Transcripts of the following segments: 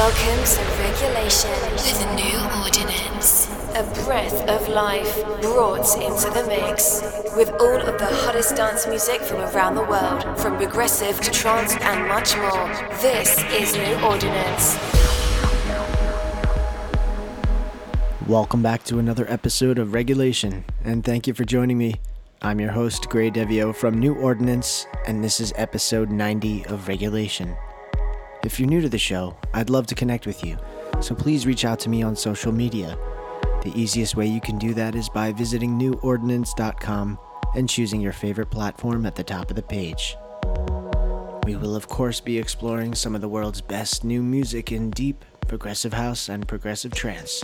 Welcome to Regulation with a New Ordinance. A breath of life brought into the mix. With all of the hottest dance music from around the world, from progressive to trance and much more. This is New Ordinance. Welcome back to another episode of Regulation, and thank you for joining me. I'm your host, Gray Devio from New Ordinance, and this is episode 90 of Regulation. If you're new to the show, I'd love to connect with you, so please reach out to me on social media. The easiest way you can do that is by visiting newordinance.com and choosing your favorite platform at the top of the page. We will, of course, be exploring some of the world's best new music in deep, progressive house, and progressive trance,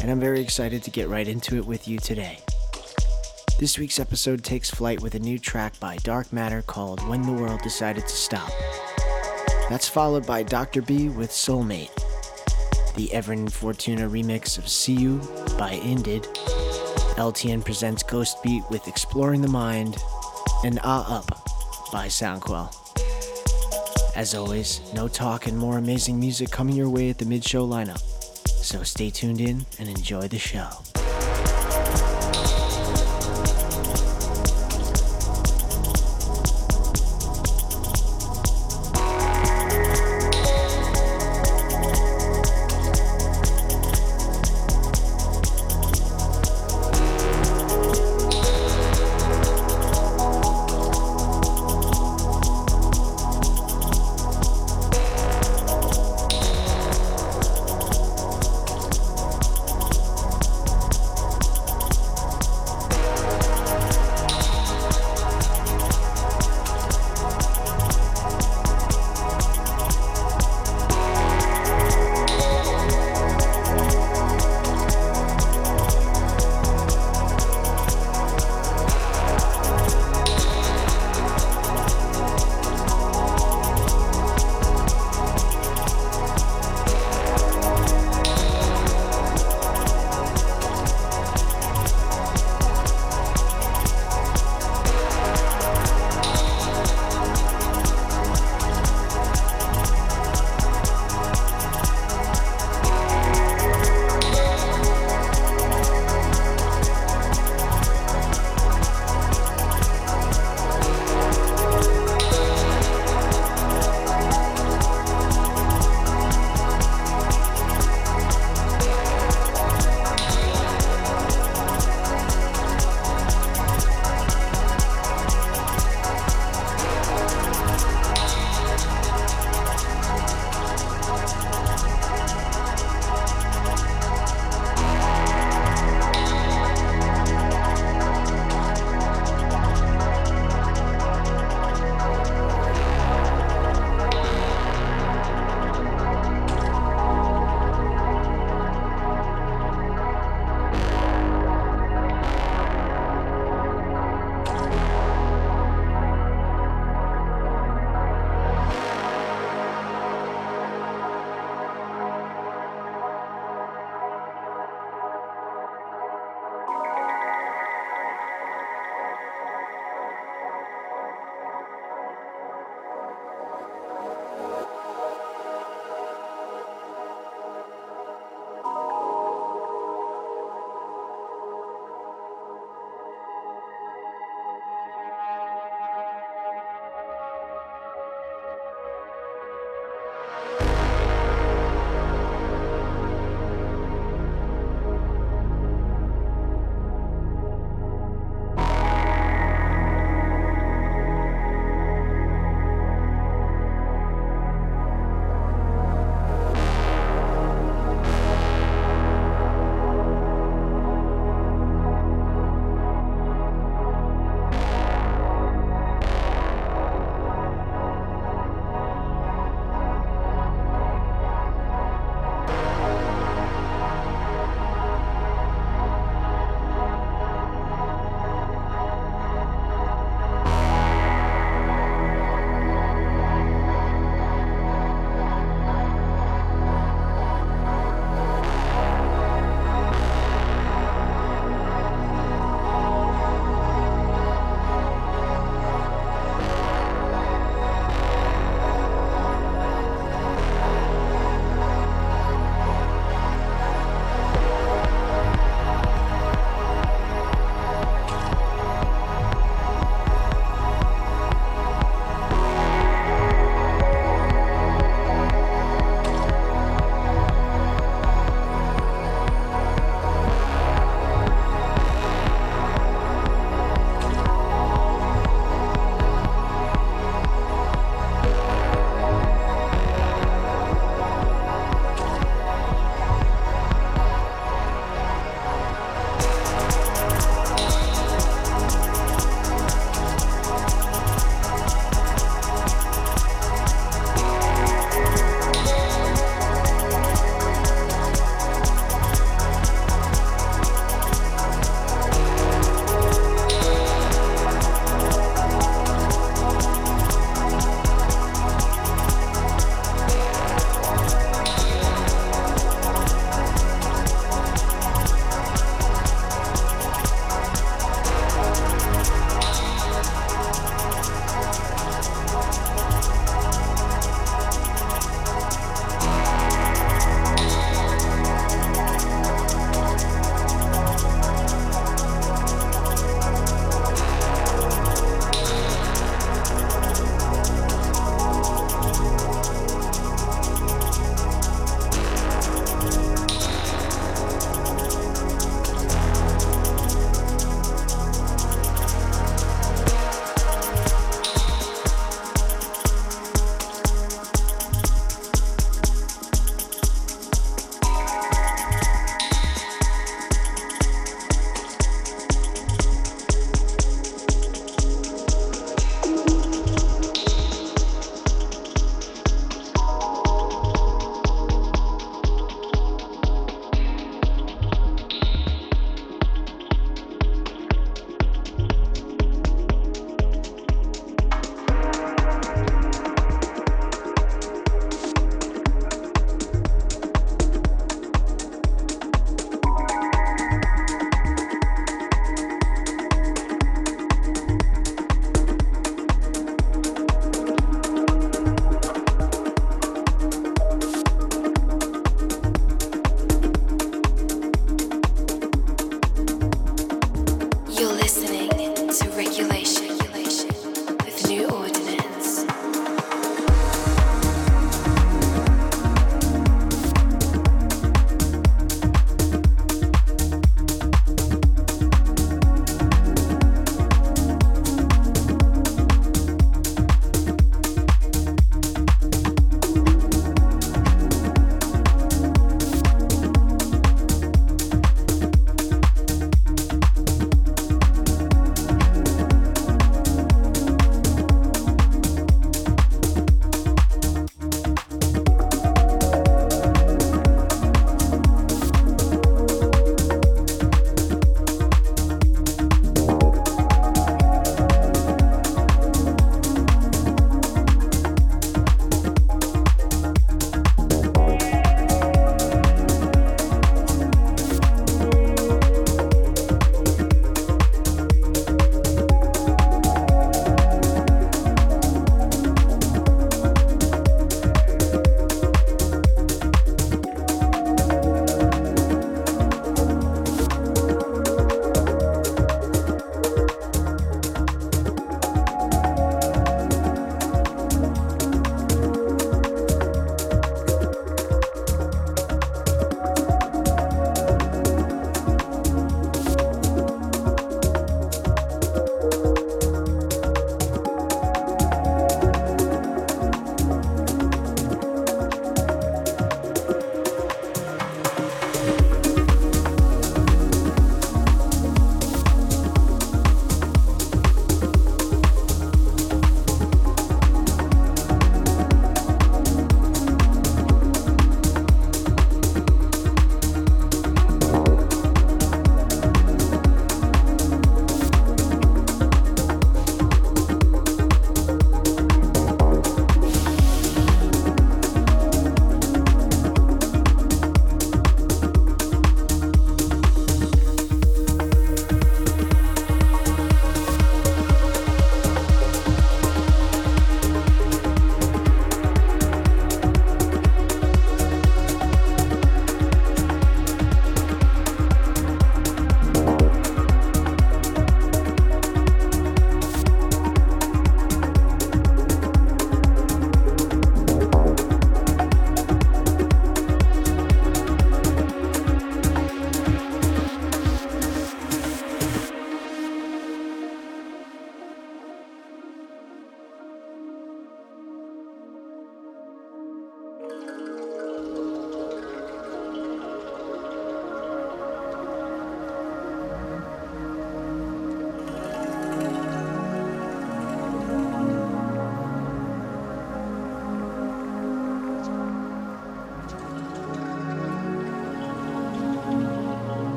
and I'm very excited to get right into it with you today. This week's episode takes flight with a new track by Dark Matter called When the World Decided to Stop. That's followed by Dr. B with Soulmate, the Everin Fortuna remix of See You by Ended, LTN presents Ghost Beat with Exploring the Mind, and Ah Up by Soundquell. As always, no talk and more amazing music coming your way at the mid show lineup. So stay tuned in and enjoy the show.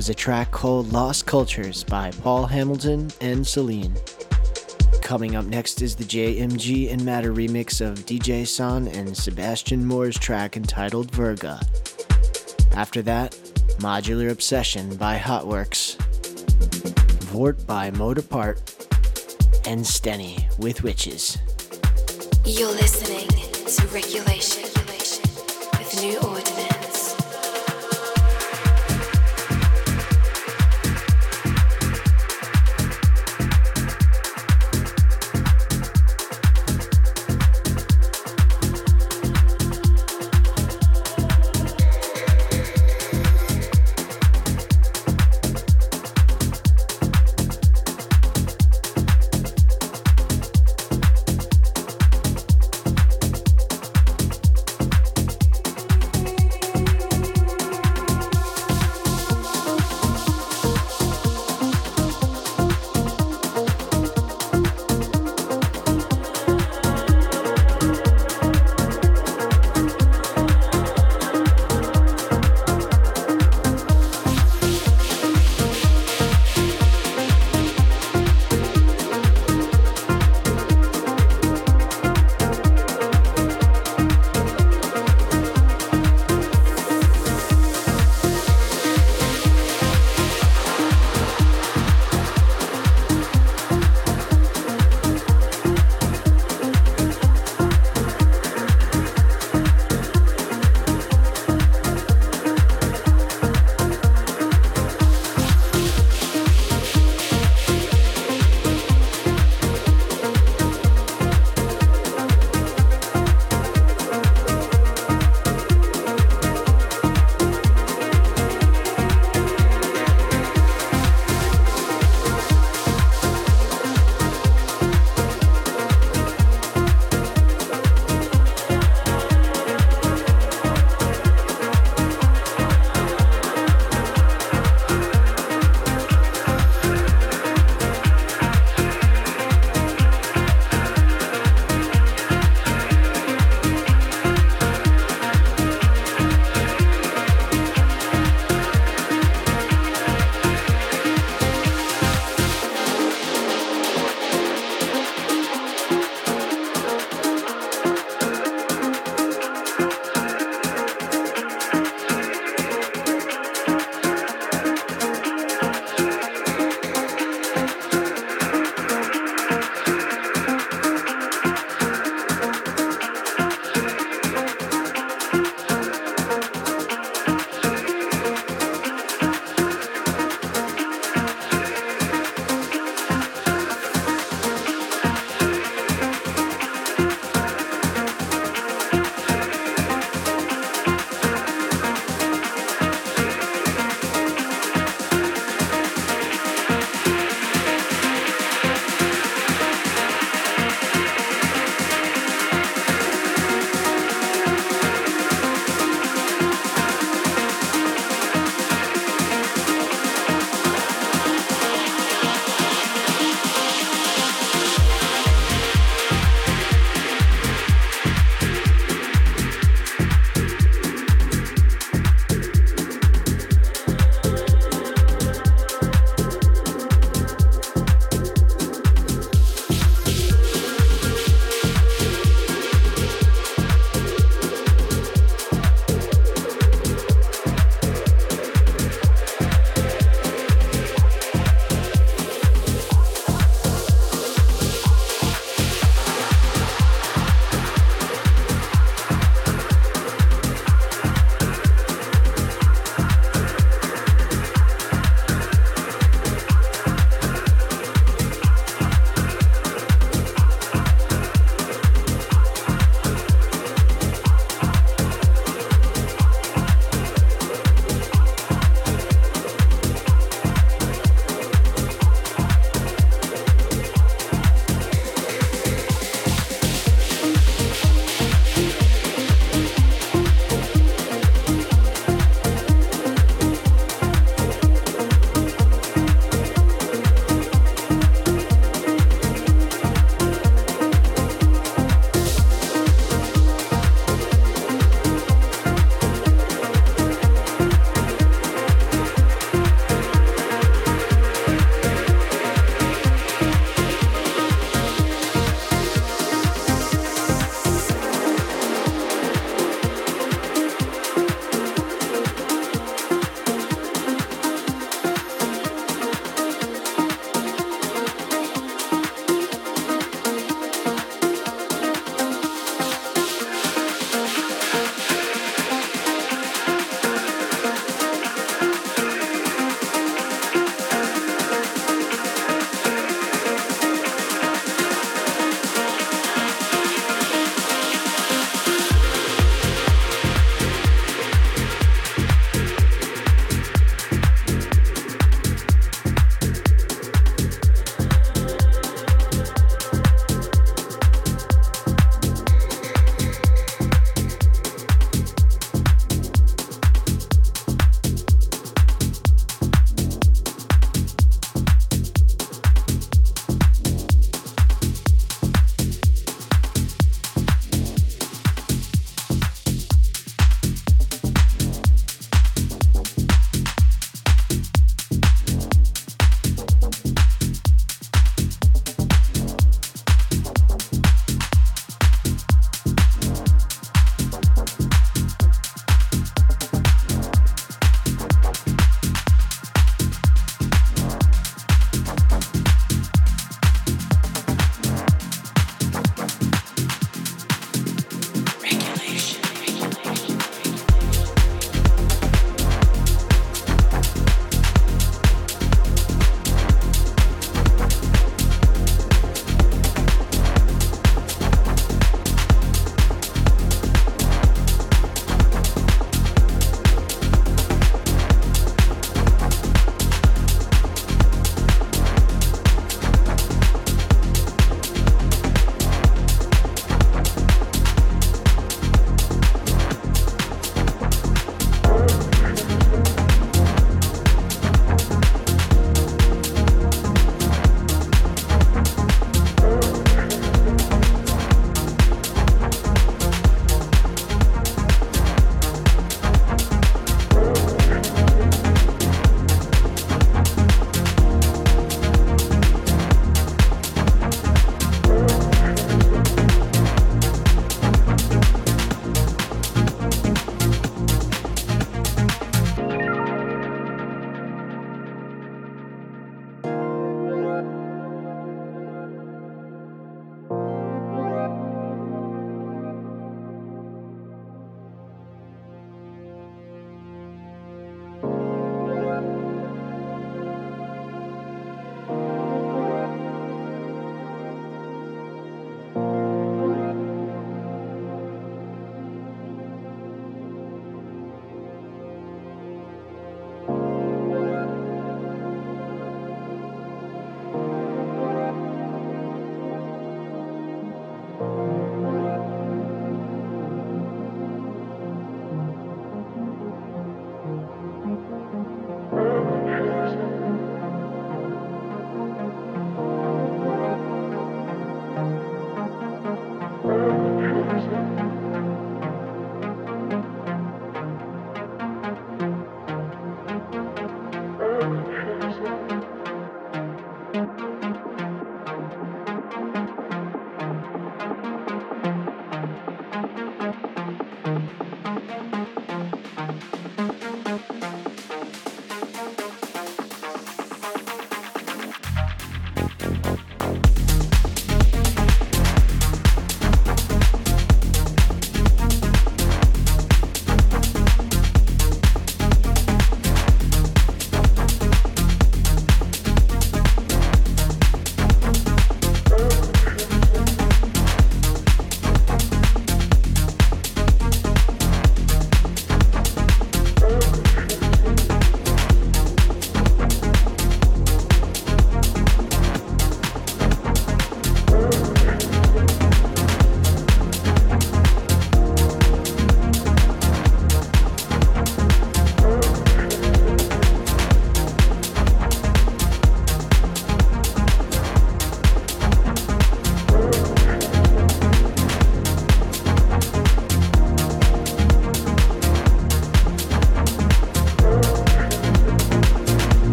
Was a track called Lost Cultures by Paul Hamilton and Celine. Coming up next is the JMG and Matter remix of DJ San and Sebastian Moore's track entitled Virga. After that, Modular Obsession by Hotworks, Vort by Motor Part, and Stenny with Witches. You're listening to Regulation with New Ordinance.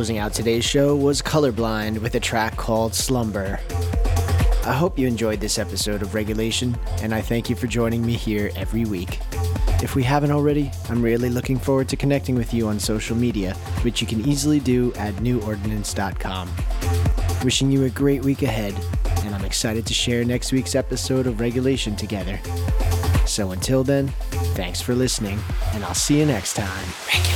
Closing out today's show was Colorblind with a track called Slumber. I hope you enjoyed this episode of Regulation, and I thank you for joining me here every week. If we haven't already, I'm really looking forward to connecting with you on social media, which you can easily do at newordinance.com. Wishing you a great week ahead, and I'm excited to share next week's episode of Regulation together. So until then, thanks for listening, and I'll see you next time.